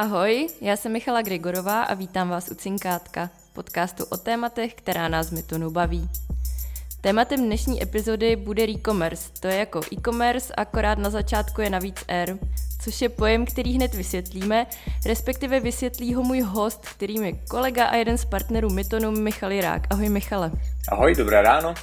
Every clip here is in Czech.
Ahoj, já jsem Michala Grigorová a vítám vás u Cinkátka, podcastu o tématech, která nás Mytonu baví. Tématem dnešní epizody bude e-commerce. To je jako e-commerce, akorát na začátku je navíc R, což je pojem, který hned vysvětlíme, respektive vysvětlí ho můj host, kterým je kolega a jeden z partnerů Mytonu Michal Jirák. Ahoj Michale. Ahoj, dobré ráno.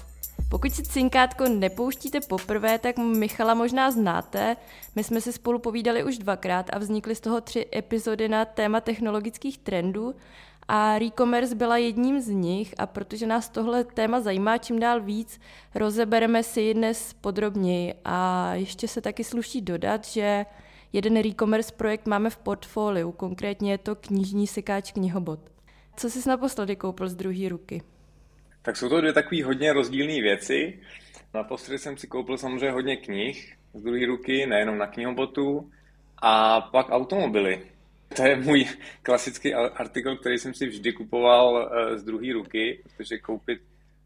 Pokud si cinkátko nepouštíte poprvé, tak Michala možná znáte. My jsme si spolu povídali už dvakrát a vznikly z toho tři epizody na téma technologických trendů a e-commerce byla jedním z nich a protože nás tohle téma zajímá čím dál víc, rozebereme si ji dnes podrobněji a ještě se taky sluší dodat, že jeden e-commerce projekt máme v portfoliu, konkrétně je to knižní sekáč knihobot. Co jsi naposledy koupil z druhé ruky? Tak jsou to dvě takové hodně rozdílné věci. Naposledy jsem si koupil samozřejmě hodně knih z druhé ruky, nejenom na knihobotu, a pak automobily. To je můj klasický artikl, který jsem si vždy kupoval eh, z druhé ruky, protože koupit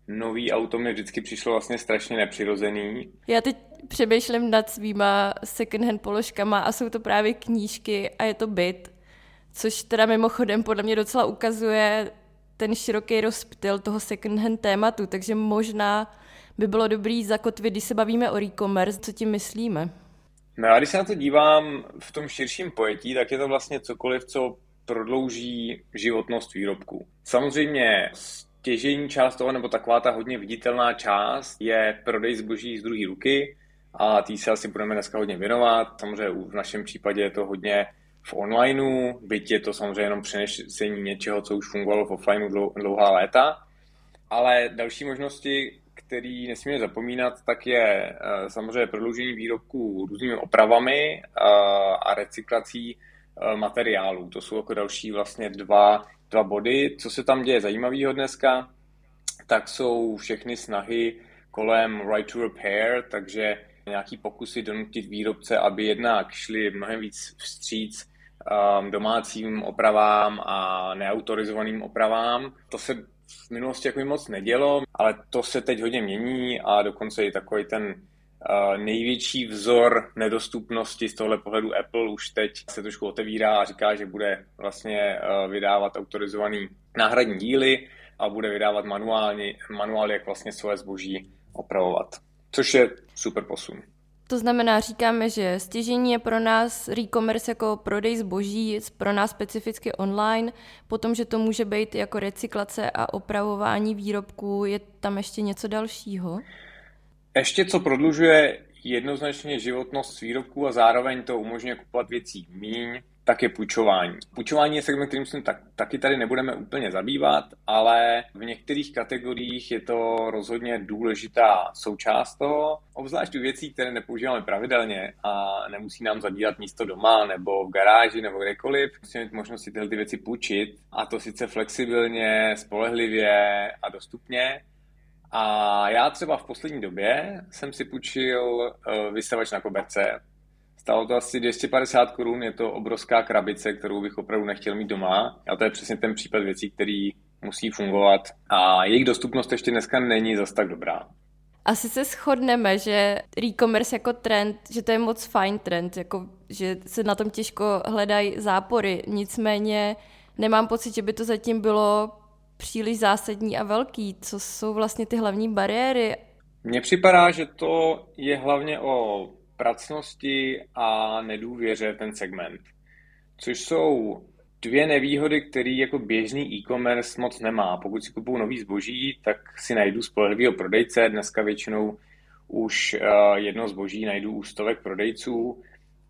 nový auto mi vždycky přišlo vlastně strašně nepřirozený. Já teď přemýšlím nad svýma second-hand položkama a jsou to právě knížky a je to byt, což teda mimochodem podle mě docela ukazuje ten široký rozptyl toho second-hand tématu, takže možná by bylo dobrý zakotvit, když se bavíme o e-commerce, co tím myslíme. No a když se na to dívám v tom širším pojetí, tak je to vlastně cokoliv, co prodlouží životnost výrobku. Samozřejmě stěžení část toho, nebo taková ta hodně viditelná část, je prodej zboží z druhé ruky a tý se asi budeme dneska hodně věnovat. Samozřejmě v našem případě je to hodně v onlineu, byť je to samozřejmě jenom přenesení něčeho, co už fungovalo v offlineu dlouhá léta. Ale další možnosti, který nesmíme zapomínat, tak je eh, samozřejmě prodloužení výrobků různými opravami eh, a recyklací eh, materiálů. To jsou jako další vlastně dva, dva body. Co se tam děje zajímavého dneska, tak jsou všechny snahy kolem right to repair, takže nějaký pokusy donutit výrobce, aby jednak šli mnohem víc vstříc um, domácím opravám a neautorizovaným opravám. To se v minulosti jako moc nedělo, ale to se teď hodně mění a dokonce i takový ten uh, největší vzor nedostupnosti z tohle pohledu Apple už teď se trošku otevírá a říká, že bude vlastně uh, vydávat autorizovaný náhradní díly a bude vydávat manuálně, manuály, jak vlastně svoje zboží opravovat. Což je super posun. To znamená, říkáme, že stěžení je pro nás e-commerce jako prodej zboží, pro nás specificky online, potom, že to může být jako recyklace a opravování výrobků, je tam ještě něco dalšího? Ještě co prodlužuje jednoznačně životnost výrobků a zároveň to umožňuje kupovat věcí míň, tak je půjčování. Půjčování je segment, kterým se tak, taky tady nebudeme úplně zabývat, ale v některých kategoriích je to rozhodně důležitá součást toho, obzvlášť u věcí, které nepoužíváme pravidelně a nemusí nám zabírat místo doma nebo v garáži nebo kdekoliv. Musíme mít možnost si tyhle ty věci půjčit a to sice flexibilně, spolehlivě a dostupně, a já třeba v poslední době jsem si půjčil uh, vystavač na koberce, Stalo to asi 250 korun, je to obrovská krabice, kterou bych opravdu nechtěl mít doma. A to je přesně ten případ věcí, který musí fungovat. A jejich dostupnost ještě dneska není zas tak dobrá. Asi se shodneme, že e-commerce jako trend, že to je moc fajn trend, jako, že se na tom těžko hledají zápory. Nicméně nemám pocit, že by to zatím bylo příliš zásadní a velký. Co jsou vlastně ty hlavní bariéry? Mně připadá, že to je hlavně o pracnosti a nedůvěře ten segment. Což jsou dvě nevýhody, které jako běžný e-commerce moc nemá. Pokud si kupuju nový zboží, tak si najdu spolehlivého prodejce. Dneska většinou už eh, jedno zboží najdu u stovek prodejců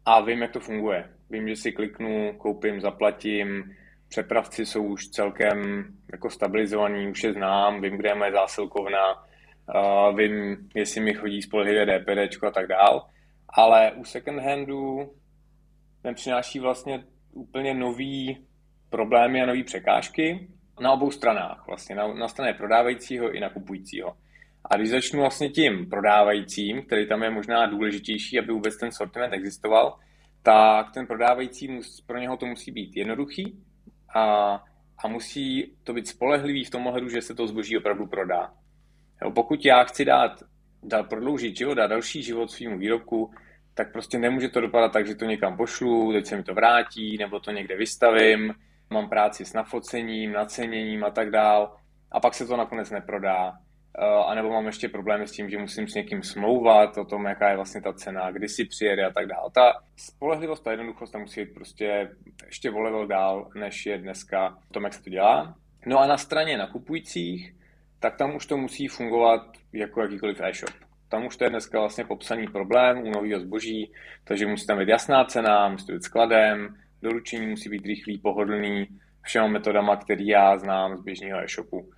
a vím, jak to funguje. Vím, že si kliknu, koupím, zaplatím, přepravci jsou už celkem jako stabilizovaní, už je znám, vím, kde je moje zásilkovna, uh, vím, jestli mi chodí spolehlivé DPD a tak dál ale u second handu ten přináší vlastně úplně nový problémy a nové překážky na obou stranách, vlastně na, na straně prodávajícího i nakupujícího. A když začnu vlastně tím prodávajícím, který tam je možná důležitější, aby vůbec ten sortiment existoval, tak ten prodávající, pro něho to musí být jednoduchý a, a musí to být spolehlivý v tom ohledu, že se to zboží opravdu prodá. Jo, pokud já chci dát, dát prodloužit život, dát další život svým výrobku, tak prostě nemůže to dopadat tak, že to někam pošlu, teď se mi to vrátí, nebo to někde vystavím, mám práci s nafocením, naceněním a tak dál a pak se to nakonec neprodá. Eh, a nebo mám ještě problémy s tím, že musím s někým smlouvat o tom, jaká je vlastně ta cena, kdy si přijede a tak dále. Ta spolehlivost, ta jednoduchost tam musí být prostě ještě o level dál, než je dneska o tom, jak se to dělá. No a na straně nakupujících, tak tam už to musí fungovat jako jakýkoliv e-shop. Tam už to je dneska vlastně popsaný problém u nového zboží, takže musí tam být jasná cena, musí to být skladem, doručení musí být rychlý, pohodlný, všema metodama, který já znám z běžného e-shopu.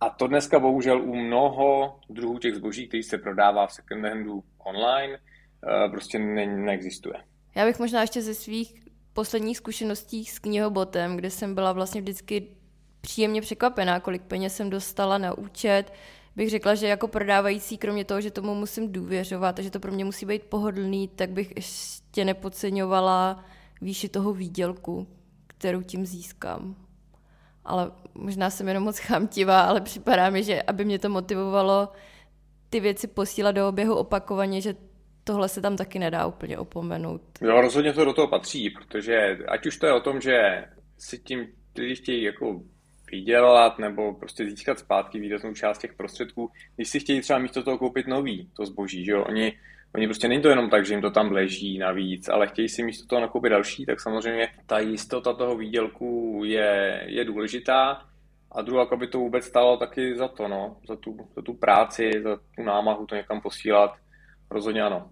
A to dneska bohužel u mnoho druhů těch zboží, který se prodává v second handu online, eh, prostě ne- neexistuje. Já bych možná ještě ze svých posledních zkušeností s knihobotem, kde jsem byla vlastně vždycky příjemně překvapená, kolik peněz jsem dostala na účet, bych řekla, že jako prodávající, kromě toho, že tomu musím důvěřovat a že to pro mě musí být pohodlný, tak bych ještě nepodceňovala výši toho výdělku, kterou tím získám. Ale možná jsem jenom moc chamtivá, ale připadá mi, že aby mě to motivovalo ty věci posílat do oběhu opakovaně, že tohle se tam taky nedá úplně opomenout. Jo, rozhodně to do toho patří, protože ať už to je o tom, že si tím lidi chtějí jako vydělat nebo prostě získat zpátky výraznou část těch prostředků, když si chtějí třeba místo toho koupit nový, to zboží, že jo, oni Oni prostě není to jenom tak, že jim to tam leží navíc, ale chtějí si místo toho nakoupit další, tak samozřejmě ta jistota toho výdělku je, je důležitá. A druhá, aby to vůbec stalo taky za to, no, za tu, za tu práci, za tu námahu to někam posílat, rozhodně ano.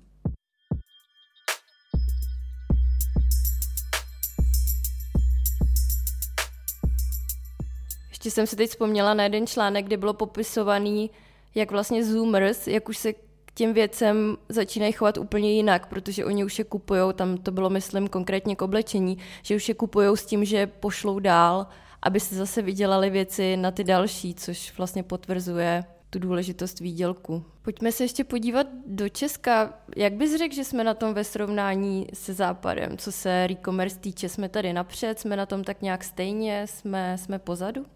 Ještě jsem si teď vzpomněla na jeden článek, kde bylo popisovaný, jak vlastně Zoomers, jak už se těm věcem začínají chovat úplně jinak, protože oni už je kupují, tam to bylo, myslím, konkrétně k oblečení, že už je kupují s tím, že pošlou dál, aby se zase vydělali věci na ty další, což vlastně potvrzuje tu důležitost výdělku. Pojďme se ještě podívat do Česka. Jak bys řekl, že jsme na tom ve srovnání se Západem? Co se e-commerce týče, jsme tady napřed, jsme na tom tak nějak stejně, jsme, jsme pozadu?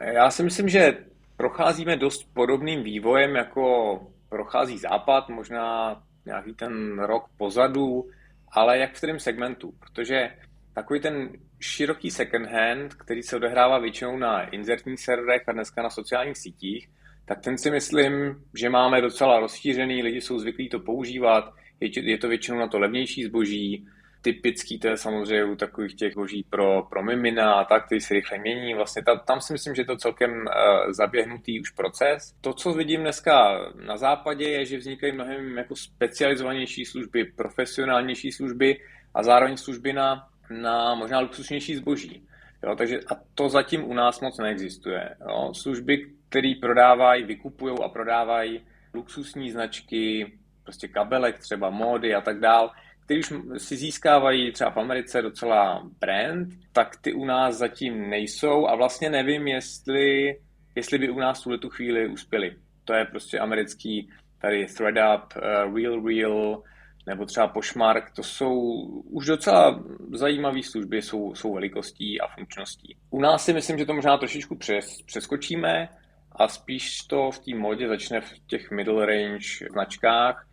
Já si myslím, že procházíme dost podobným vývojem jako prochází západ, možná nějaký ten rok pozadu, ale jak v kterém segmentu, protože takový ten široký second hand, který se odehrává většinou na inzertních serverech a dneska na sociálních sítích, tak ten si myslím, že máme docela rozšířený, lidi jsou zvyklí to používat, je to většinou na to levnější zboží, typický to je samozřejmě u takových těch boží pro, pro mimina a tak, který se rychle mění. Vlastně tam, tam si myslím, že je to celkem uh, zaběhnutý už proces. To, co vidím dneska na západě, je, že vznikají mnohem jako specializovanější služby, profesionálnější služby a zároveň služby na, na možná luxusnější zboží. Jo, takže a to zatím u nás moc neexistuje. Jo. Služby, které prodávají, vykupují a prodávají luxusní značky, prostě kabelek, třeba módy a tak dál, který už si získávají třeba v Americe docela brand, tak ty u nás zatím nejsou a vlastně nevím, jestli, jestli by u nás tuhle tu chvíli uspěli. To je prostě americký tady ThreadUp, uh, Real Real, nebo třeba Poshmark, to jsou už docela zajímavé služby, jsou, jsou velikostí a funkčností. U nás si myslím, že to možná trošičku přes, přeskočíme a spíš to v té modě začne v těch middle range značkách,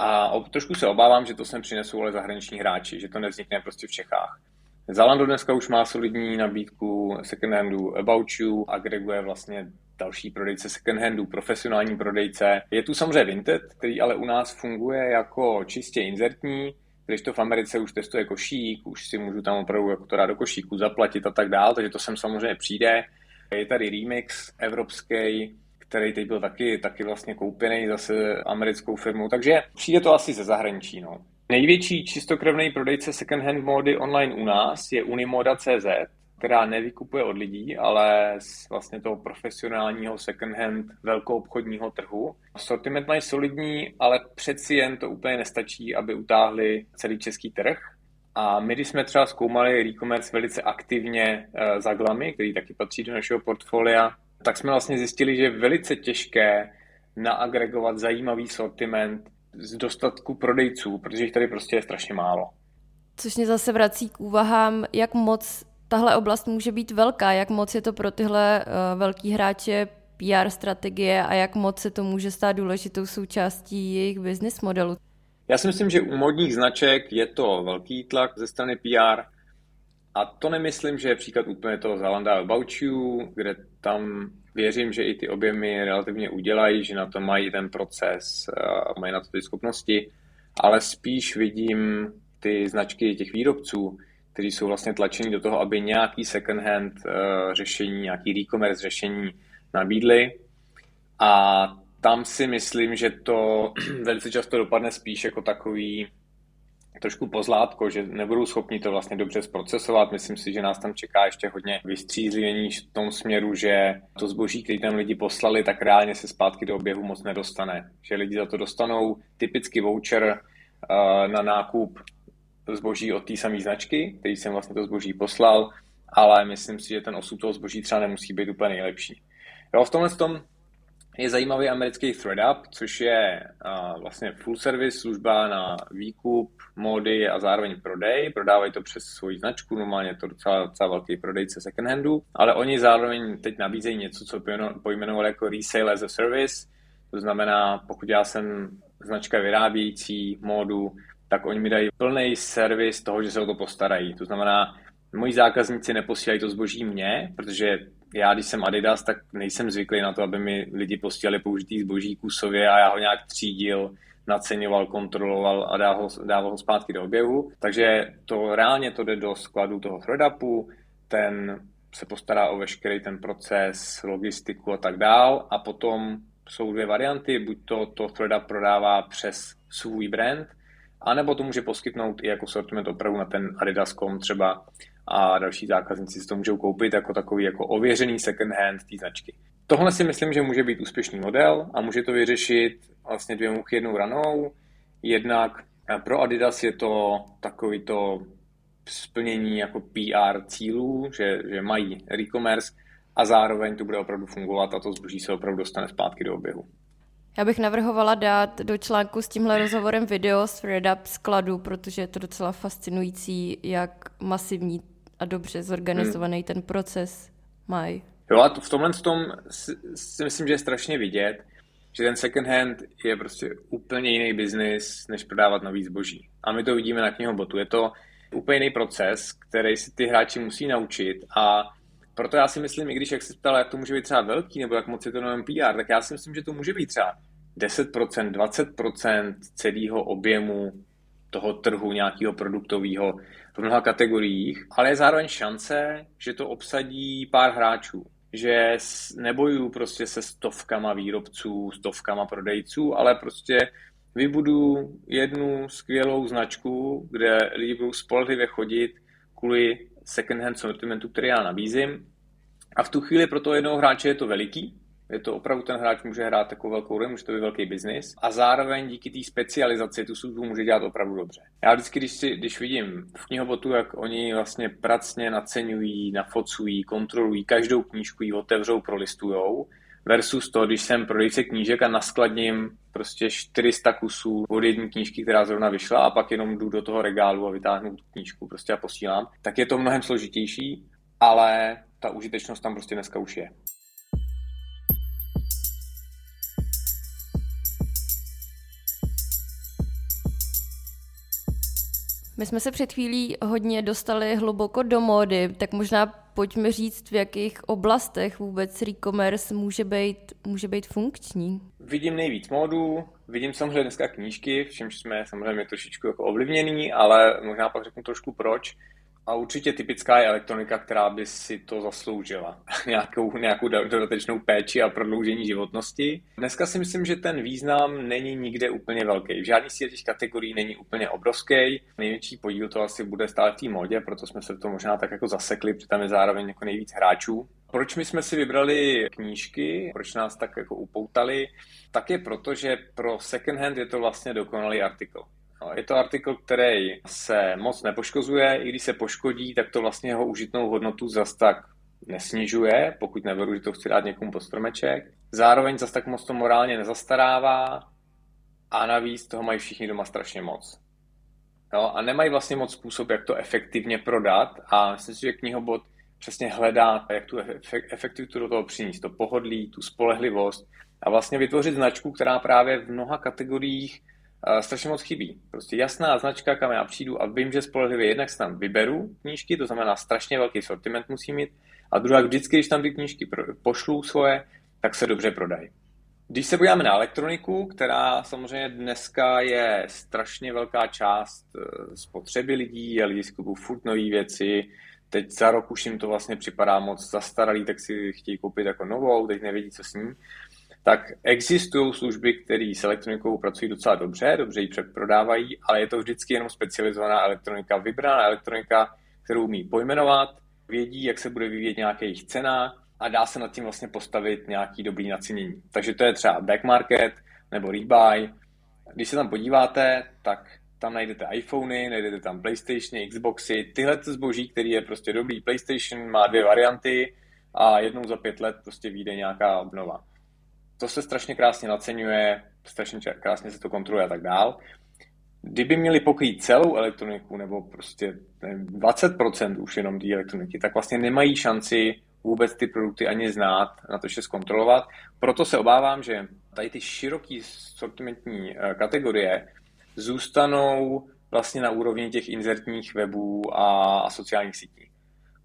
a trošku se obávám, že to sem přinesou ale zahraniční hráči, že to nevznikne prostě v Čechách. Zalando dneska už má solidní nabídku second handu About You, agreguje vlastně další prodejce second handu, profesionální prodejce. Je tu samozřejmě Vinted, který ale u nás funguje jako čistě inzertní, když to v Americe už testuje košík, už si můžu tam opravdu jako to dát do košíku zaplatit a tak dál, takže to sem samozřejmě přijde. Je tady Remix evropský, který teď byl taky, taky vlastně koupený zase americkou firmou, takže přijde to asi ze zahraničí. No. Největší čistokrevný prodejce second hand módy online u nás je Unimoda.cz, která nevykupuje od lidí, ale z vlastně toho profesionálního second hand velkoobchodního trhu. Sortiment mají solidní, ale přeci jen to úplně nestačí, aby utáhli celý český trh. A my, když jsme třeba zkoumali e-commerce velice aktivně eh, za Glamy, který taky patří do našeho portfolia, tak jsme vlastně zjistili, že je velice těžké naagregovat zajímavý sortiment z dostatku prodejců, protože jich tady prostě je strašně málo. Což mě zase vrací k úvahám, jak moc tahle oblast může být velká, jak moc je to pro tyhle uh, velký hráče PR strategie a jak moc se to může stát důležitou součástí jejich business modelu. Já si myslím, že u modních značek je to velký tlak ze strany PR a to nemyslím, že je příklad úplně toho Zalanda About You, kde tam věřím, že i ty objemy relativně udělají, že na to mají ten proces, mají na to ty schopnosti, ale spíš vidím ty značky těch výrobců, kteří jsou vlastně tlačeni do toho, aby nějaký second hand uh, řešení, nějaký e-commerce řešení nabídli. A tam si myslím, že to velice často dopadne spíš jako takový trošku pozlátko, že nebudou schopni to vlastně dobře zprocesovat. Myslím si, že nás tam čeká ještě hodně vystřízlivění v tom směru, že to zboží, který tam lidi poslali, tak reálně se zpátky do oběhu moc nedostane. Že lidi za to dostanou typicky voucher uh, na nákup zboží od té samé značky, který jsem vlastně to zboží poslal, ale myslím si, že ten osud toho zboží třeba nemusí být úplně nejlepší. Jo, v tomhle tom je zajímavý americký ThreadUp, což je uh, vlastně full service služba na výkup, módy a zároveň prodej. Prodávají to přes svoji značku, normálně je to docela, docela velký prodejce second handu, ale oni zároveň teď nabízejí něco, co pojmenovali jako resale as a service, to znamená, pokud já jsem značka vyrábějící módu, tak oni mi dají plný servis toho, že se o to postarají. To znamená, moji zákazníci neposílají to zboží mě, protože já, když jsem Adidas, tak nejsem zvyklý na to, aby mi lidi posílali použitý zboží kusově a já ho nějak třídil, naceňoval, kontroloval a dával ho, dával ho zpátky do oběhu. Takže to reálně to jde do skladu toho ThreadUpu, ten se postará o veškerý ten proces, logistiku a tak dál a potom jsou dvě varianty, buď to, to ThreadUp prodává přes svůj brand, anebo to může poskytnout i jako sortiment opravdu na ten Adidas.com třeba a další zákazníci si to můžou koupit jako takový jako ověřený second hand té značky. Tohle si myslím, že může být úspěšný model a může to vyřešit vlastně dvě muchy jednou ranou. Jednak eh, pro Adidas je to takový to splnění jako PR cílů, že, že mají e-commerce a zároveň to bude opravdu fungovat a to zboží se opravdu dostane zpátky do oběhu. Já bych navrhovala dát do článku s tímhle rozhovorem video z ThreadUp skladu, protože je to docela fascinující, jak masivní a dobře zorganizovaný hmm. ten proces mají. Jo a to v tomhle tom si, si myslím, že je strašně vidět, že ten second hand je prostě úplně jiný biznis, než prodávat nový zboží. A my to vidíme na knihobotu. Je to úplně jiný proces, který si ty hráči musí naučit a proto já si myslím, i když jak se ptal, jak to může být třeba velký, nebo jak moc je to novém PR, tak já si myslím, že to může být třeba 10%, 20% celého objemu toho trhu nějakého produktového mnoha kategoriích, ale je zároveň šance, že to obsadí pár hráčů. Že nebojuju prostě se stovkama výrobců, stovkama prodejců, ale prostě vybudu jednu skvělou značku, kde lidi budou spolehlivě chodit kvůli second hand sortimentu, který já nabízím. A v tu chvíli pro toho jednoho hráče je to veliký, je to opravdu ten hráč může hrát takovou velkou roli, může to být velký biznis a zároveň díky té specializaci tu službu může dělat opravdu dobře. Já vždycky, když, si, když vidím v knihobotu, jak oni vlastně pracně naceňují, nafocují, kontrolují každou knížku, ji otevřou, prolistujou, versus to, když jsem prodejce knížek a naskladním prostě 400 kusů od jedné knížky, která zrovna vyšla a pak jenom jdu do toho regálu a vytáhnu tu knížku prostě a posílám, tak je to mnohem složitější, ale ta užitečnost tam prostě dneska už je. My jsme se před chvílí hodně dostali hluboko do módy, tak možná pojďme říct, v jakých oblastech vůbec e-commerce může být, může být funkční. Vidím nejvíc módu, vidím samozřejmě dneska knížky, v čemž jsme samozřejmě trošičku jako ovlivněný, ale možná pak řeknu trošku proč. A určitě typická je elektronika, která by si to zasloužila. nějakou, nějakou dodatečnou péči a prodloužení životnosti. Dneska si myslím, že ten význam není nikde úplně velký. V žádný z těch kategorií není úplně obrovský. Největší podíl to asi bude stále v té modě, proto jsme se to možná tak jako zasekli, protože tam je zároveň jako nejvíc hráčů. Proč my jsme si vybrali knížky, proč nás tak jako upoutali, tak je proto, že pro second hand je to vlastně dokonalý artikl. No, je to artikl, který se moc nepoškozuje, i když se poškodí, tak to vlastně jeho užitnou hodnotu zas tak nesnižuje, pokud neberu, že to chci dát někomu pod stromeček. Zároveň zas tak moc to morálně nezastarává a navíc toho mají všichni doma strašně moc. No, a nemají vlastně moc způsob, jak to efektivně prodat a myslím si, že knihobot přesně hledá, jak tu efektivitu do toho přinést, to pohodlí, tu spolehlivost a vlastně vytvořit značku, která právě v mnoha kategoriích strašně moc chybí. Prostě jasná značka, kam já přijdu a vím, že spolehlivě jednak si tam vyberu knížky, to znamená strašně velký sortiment musí mít, a druhá, vždycky, když tam ty knížky pošlu svoje, tak se dobře prodají. Když se podíváme na elektroniku, která samozřejmě dneska je strašně velká část eh, spotřeby lidí a lidi kupují furt nové věci, teď za rok už jim to vlastně připadá moc zastaralý, tak si chtějí koupit jako novou, teď nevědí, co s ní, tak existují služby, které s elektronikou pracují docela dobře, dobře ji přeprodávají, ale je to vždycky jenom specializovaná elektronika, vybraná elektronika, kterou umí pojmenovat, vědí, jak se bude vyvíjet nějaké jejich cena a dá se nad tím vlastně postavit nějaký dobrý nacenění. Takže to je třeba back market nebo rebuy. Když se tam podíváte, tak tam najdete iPhony, najdete tam PlayStation, Xboxy, tyhle zboží, který je prostě dobrý. PlayStation má dvě varianty a jednou za pět let prostě vyjde nějaká obnova. To se strašně krásně naceňuje, strašně krásně se to kontroluje a tak dál. Kdyby měli pokrýt celou elektroniku nebo prostě nevím, 20% už jenom té elektroniky, tak vlastně nemají šanci vůbec ty produkty ani znát, na to se zkontrolovat. Proto se obávám, že tady ty široký sortimentní eh, kategorie zůstanou vlastně na úrovni těch inzertních webů a, a sociálních sítí.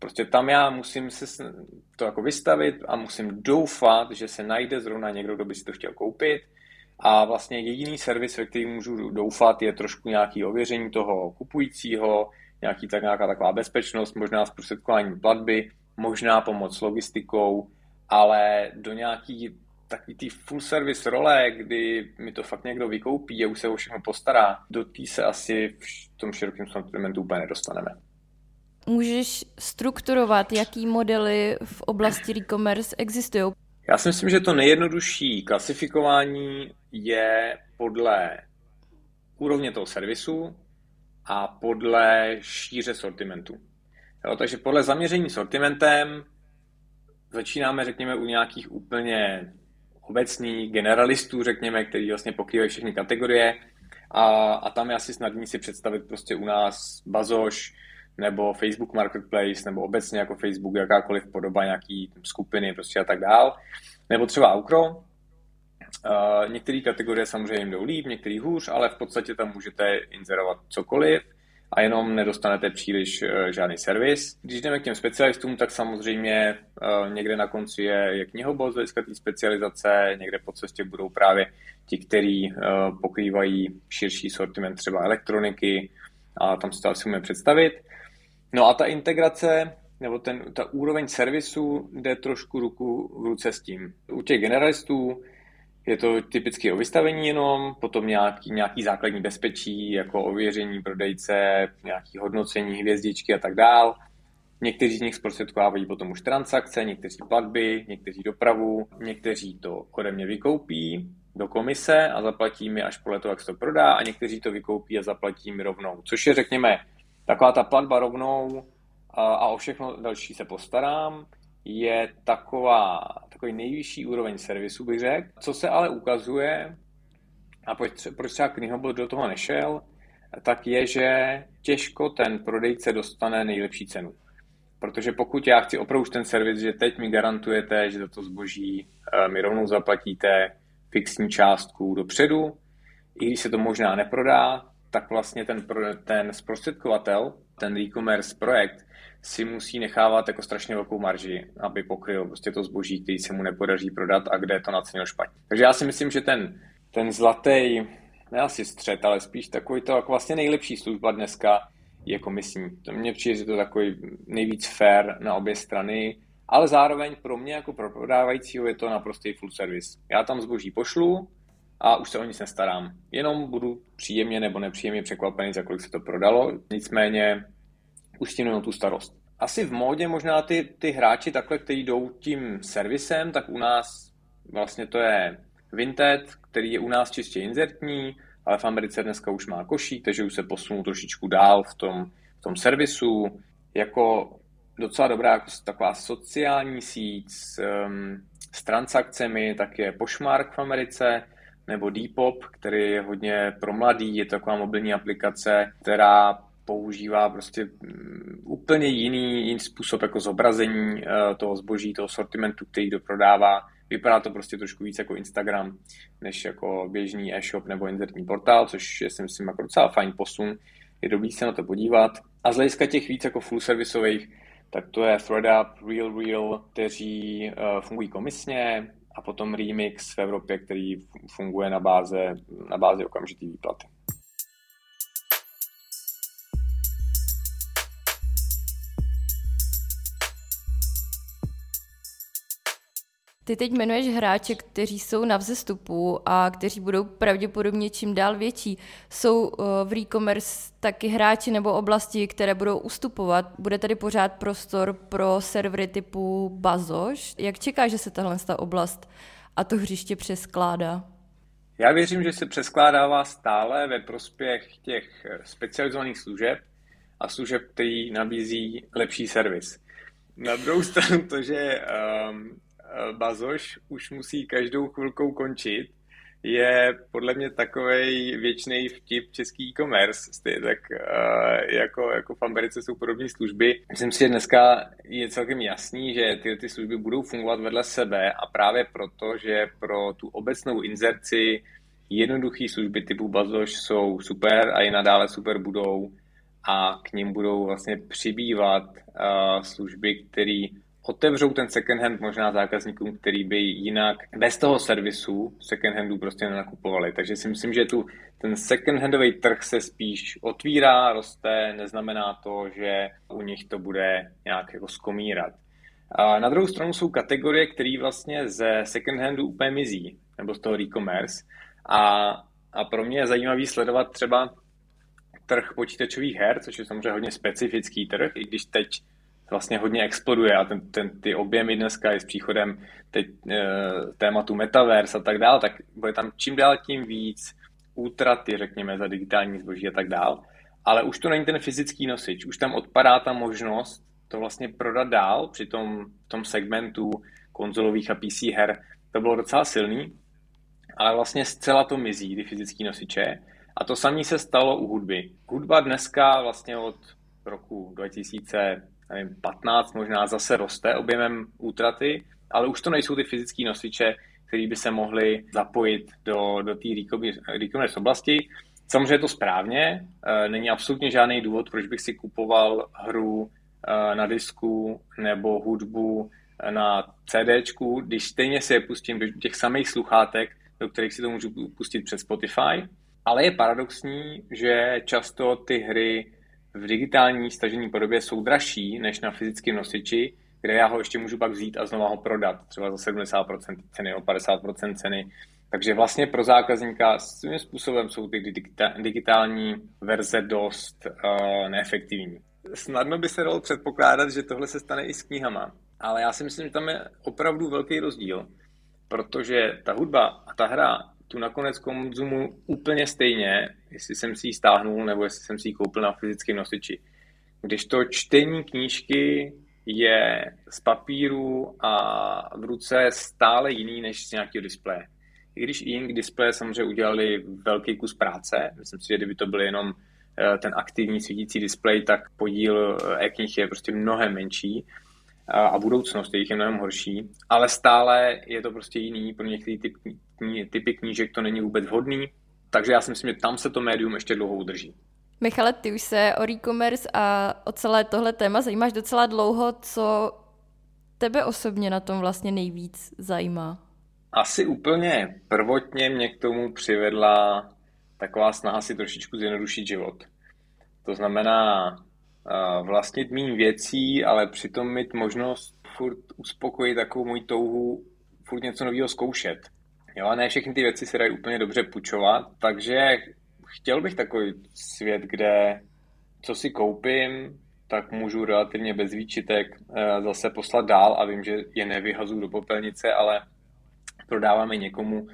Prostě tam já musím se to jako vystavit a musím doufat, že se najde zrovna někdo, kdo by si to chtěl koupit. A vlastně jediný servis, ve který můžu doufat, je trošku nějaký ověření toho kupujícího, nějaký tak, nějaká taková bezpečnost, možná zprostředkování platby, možná pomoc s logistikou, ale do nějaký takový ty full service role, kdy mi to fakt někdo vykoupí a už se o všechno postará, do té se asi v tom širokém sortimentu úplně nedostaneme. Můžeš strukturovat, jaký modely v oblasti e-commerce existují? Já si myslím, že to nejjednodušší klasifikování je podle úrovně toho servisu a podle šíře sortimentu. Jo, takže podle zaměření sortimentem začínáme, řekněme, u nějakých úplně obecných generalistů, řekněme, který vlastně pokrývají všechny kategorie a, a tam je asi snadný si představit prostě u nás Bazoš nebo Facebook Marketplace nebo obecně jako Facebook, jakákoliv podoba nějaký skupiny prostě a tak dál. Nebo třeba Aukro. Uh, některé kategorie samozřejmě jdou líp, některý hůř, ale v podstatě tam můžete inzerovat cokoliv a jenom nedostanete příliš uh, žádný servis. Když jdeme k těm specialistům, tak samozřejmě uh, někde na konci je, je knihobot z hlediska specializace, někde po cestě budou právě ti, kteří uh, pokrývají širší sortiment třeba elektroniky a tam si to asi můžeme představit. No a ta integrace nebo ten, ta úroveň servisu jde trošku ruku v ruce s tím. U těch generalistů je to typicky o vystavení jenom, potom nějaký, nějaký základní bezpečí, jako ověření prodejce, nějaký hodnocení hvězdičky a tak dál. Někteří z nich zprostředkovávají potom už transakce, někteří platby, někteří dopravu, někteří to ode mě vykoupí do komise a zaplatí mi až podle toho, jak se to prodá a někteří to vykoupí a zaplatí mi rovnou. Což je, řekněme, taková ta platba rovnou a, o všechno další se postarám, je taková, takový nejvyšší úroveň servisu, bych řekl. Co se ale ukazuje, a proč, proč třeba knihobot do toho nešel, tak je, že těžko ten prodejce dostane nejlepší cenu. Protože pokud já chci opravdu ten servis, že teď mi garantujete, že za to zboží eh, mi rovnou zaplatíte fixní částku dopředu, i když se to možná neprodá, tak vlastně ten, ten zprostředkovatel, ten e-commerce projekt, si musí nechávat jako strašně velkou marži, aby pokryl prostě to zboží, který se mu nepodaří prodat a kde to nacenil špatně. Takže já si myslím, že ten, ten zlatý, ne asi střed, ale spíš takový to jako vlastně nejlepší služba dneska je komisní. To mně přijde, že to takový nejvíc fair na obě strany, ale zároveň pro mě jako pro prodávajícího je to naprostý full service. Já tam zboží pošlu, a už se o nic nestarám. Jenom budu příjemně nebo nepříjemně překvapený, za kolik se to prodalo. Nicméně už tím tu starost. Asi v módě možná ty, ty hráči takhle, kteří jdou tím servisem, tak u nás vlastně to je Vinted, který je u nás čistě inzertní, ale v Americe dneska už má košík, takže už se posunul trošičku dál v tom, v tom servisu. Jako docela dobrá jako taková sociální síť s, um, s transakcemi, tak je Poshmark v Americe, nebo Depop, který je hodně pro mladý, je to taková mobilní aplikace, která používá prostě mm, úplně jiný, jiný způsob jako zobrazení eh, toho zboží, toho sortimentu, který to prodává Vypadá to prostě trošku víc jako Instagram, než jako běžný e-shop nebo internetní portál, což je si myslím jako docela fajn posun. Je dobrý se na to podívat. A z hlediska těch víc jako full servisových, tak to je ThreadUp, Real Real, kteří uh, fungují komisně, a potom Remix v Evropě, který funguje na báze, na bázi okamžitý výplaty. Ty teď jmenuješ hráče, kteří jsou na vzestupu a kteří budou pravděpodobně čím dál větší. Jsou eh, v e-commerce taky hráči nebo oblasti, které budou ustupovat? Bude tady pořád prostor pro servery typu Bazoš? Jak čekáš, že se tahle oblast a to hřiště přeskládá? Já věřím, že se přeskládává stále ve prospěch těch specializovaných služeb a služeb, který nabízí lepší servis. Na druhou stranu to, že um, Bazoš už musí každou chvilkou končit, je podle mě takový věčný vtip český e-commerce, tak uh, jako, jako v Americe jsou podobné služby. Myslím si, že dneska je celkem jasný, že ty, ty služby budou fungovat vedle sebe a právě proto, že pro tu obecnou inzerci jednoduché služby typu Bazoš jsou super a i nadále super budou a k ním budou vlastně přibývat uh, služby, které otevřou ten second hand možná zákazníkům, který by jinak bez toho servisu second handu prostě nenakupovali. Takže si myslím, že tu ten second handový trh se spíš otvírá, roste, neznamená to, že u nich to bude nějak jako skomírat. A na druhou stranu jsou kategorie, které vlastně ze second handu úplně mizí, nebo z toho e-commerce. A, a pro mě je zajímavý sledovat třeba trh počítačových her, což je samozřejmě hodně specifický trh, i když teď vlastně hodně exploduje a ten, ten, ty objemy dneska i s příchodem teď, e, tématu metaverse a tak dále, tak bude tam čím dál tím víc útraty, řekněme, za digitální zboží a tak dále. Ale už to není ten fyzický nosič, už tam odpadá ta možnost to vlastně prodat dál při tom, tom segmentu konzolových a PC her. To bylo docela silný, ale vlastně zcela to mizí, ty fyzické nosiče. A to samé se stalo u hudby. Hudba dneska vlastně od roku 2000 nevím, 15 možná zase roste objemem útraty, ale už to nejsou ty fyzické nosiče, které by se mohly zapojit do, do té e-commerce oblasti. Samozřejmě je to správně, e, není absolutně žádný důvod, proč bych si kupoval hru e, na disku nebo hudbu na CDčku, když stejně si je pustím do těch samých sluchátek, do kterých si to můžu pustit přes Spotify. Ale je paradoxní, že často ty hry v digitální stažení podobě jsou dražší než na fyzickém nosiči, kde já ho ještě můžu pak vzít a znovu ho prodat, třeba za 70% ceny, o 50% ceny. Takže vlastně pro zákazníka svým způsobem jsou ty digitální verze dost uh, neefektivní. Snadno by se dalo předpokládat, že tohle se stane i s knihama, ale já si myslím, že tam je opravdu velký rozdíl, protože ta hudba a ta hra tu nakonec konzumu úplně stejně, jestli jsem si ji stáhnul nebo jestli jsem si ji koupil na fyzickém nosiči. Když to čtení knížky je z papíru a v ruce stále jiný než z nějakého displeje. I když e-ink displeje samozřejmě udělali velký kus práce, myslím si, že kdyby to byl jenom eh, ten aktivní svítící displej, tak podíl eh, e-knih je prostě mnohem menší a budoucnost jejich je mnohem horší, ale stále je to prostě jiný, pro některé typ, typy knížek to není vůbec vhodný, takže já si myslím, že tam se to médium ještě dlouho udrží. Michale, ty už se o e-commerce a o celé tohle téma zajímáš docela dlouho, co tebe osobně na tom vlastně nejvíc zajímá? Asi úplně prvotně mě k tomu přivedla taková snaha si trošičku zjednodušit život. To znamená vlastnit mým věcí, ale přitom mít možnost furt uspokojit takovou moji touhu furt něco nového zkoušet. Jo, a ne všechny ty věci se dají úplně dobře půjčovat, takže chtěl bych takový svět, kde co si koupím, tak můžu relativně bez výčitek eh, zase poslat dál a vím, že je nevyhazu do popelnice, ale prodáváme někomu,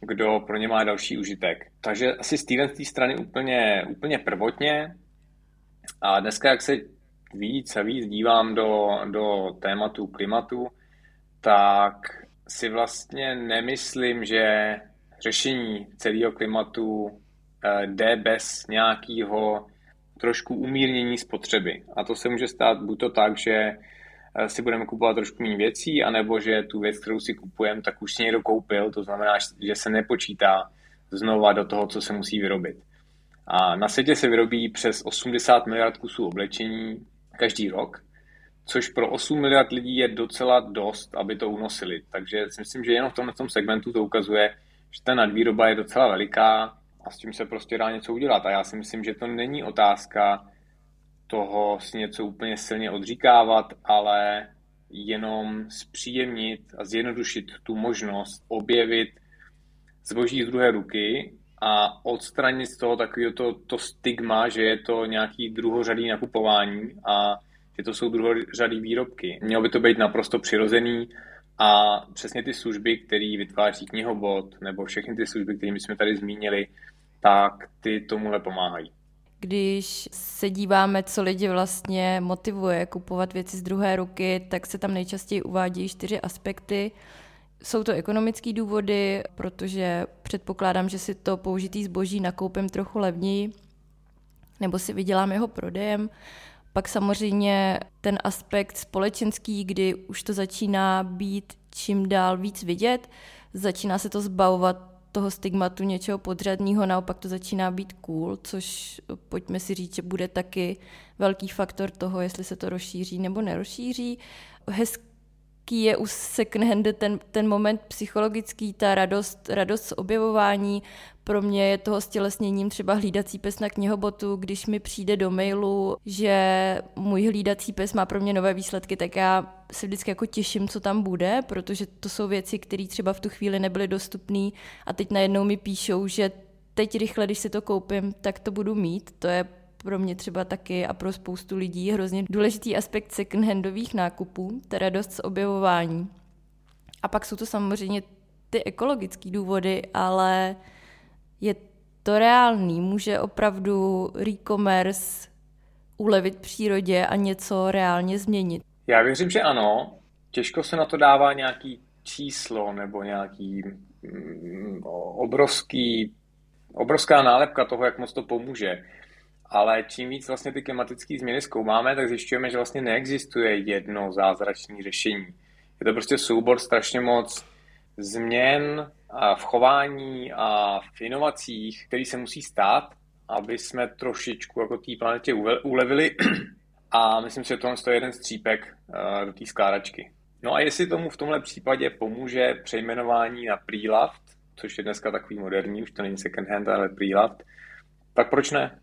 kdo pro ně má další užitek. Takže asi z téhle strany úplně, úplně prvotně, a dneska, jak se víc a víc dívám do, do tématu klimatu, tak si vlastně nemyslím, že řešení celého klimatu eh, jde bez nějakého trošku umírnění spotřeby. A to se může stát buď to tak, že eh, si budeme kupovat trošku méně věcí, anebo že tu věc, kterou si kupujeme, tak už si někdo koupil, to znamená, že se nepočítá znova do toho, co se musí vyrobit. A na světě se vyrobí přes 80 miliard kusů oblečení každý rok, což pro 8 miliard lidí je docela dost, aby to unosili. Takže si myslím, že jenom v tomto segmentu to ukazuje, že ta nadvýroba je docela veliká a s tím se prostě dá něco udělat. A já si myslím, že to není otázka toho si něco úplně silně odříkávat, ale jenom zpříjemnit a zjednodušit tu možnost objevit zboží z druhé ruky a odstranit z toho takového to, to stigma, že je to nějaký druhořadý nakupování a že to jsou druhořadý výrobky. Mělo by to být naprosto přirozený a přesně ty služby, které vytváří knihobot nebo všechny ty služby, které jsme tady zmínili, tak ty tomuhle pomáhají. Když se díváme, co lidi vlastně motivuje kupovat věci z druhé ruky, tak se tam nejčastěji uvádí čtyři aspekty. Jsou to ekonomické důvody, protože předpokládám, že si to použitý zboží nakoupím trochu levněji, nebo si vydělám jeho prodejem. Pak samozřejmě ten aspekt společenský, kdy už to začíná být čím dál víc vidět, začíná se to zbavovat toho stigmatu něčeho podřadního, naopak to začíná být cool, což pojďme si říct, že bude taky velký faktor toho, jestli se to rozšíří nebo nerozšíří. Hezký je u second ten, ten moment psychologický, ta radost, radost z objevování. Pro mě je toho stělesněním třeba hlídací pes na knihobotu, když mi přijde do mailu, že můj hlídací pes má pro mě nové výsledky, tak já se vždycky jako těším, co tam bude, protože to jsou věci, které třeba v tu chvíli nebyly dostupné a teď najednou mi píšou, že teď rychle, když si to koupím, tak to budu mít. To je pro mě třeba taky a pro spoustu lidí hrozně důležitý aspekt second-handových nákupů, teda dost z objevování. A pak jsou to samozřejmě ty ekologické důvody, ale je to reálný. Může opravdu e-commerce ulevit přírodě a něco reálně změnit. Já věřím, že ano. Těžko se na to dává nějaký číslo nebo nějaký mm, obrovský, obrovská nálepka toho, jak moc to pomůže ale čím víc vlastně ty klimatické změny zkoumáme, tak zjišťujeme, že vlastně neexistuje jedno zázračné řešení. Je to prostě soubor strašně moc změn v chování a v inovacích, který se musí stát, aby jsme trošičku jako té planetě ulevili. A myslím si, že tohle je jeden střípek eh, do té skládačky. No a jestli tomu v tomhle případě pomůže přejmenování na Preloved, což je dneska takový moderní, už to není second hand, ale Preloved, tak proč ne?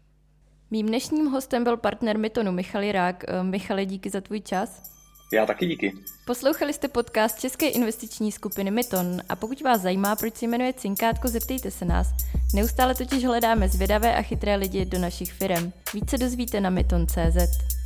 Mým dnešním hostem byl partner Mytonu Michal Jirák. Eh, Michale, díky za tvůj čas. Já taky díky. Poslouchali jste podcast České investiční skupiny Myton a pokud vás zajímá, proč se jmenuje Cinkátko, zeptejte se nás. Neustále totiž hledáme zvědavé a chytré lidi do našich firm. Více dozvíte na myton.cz.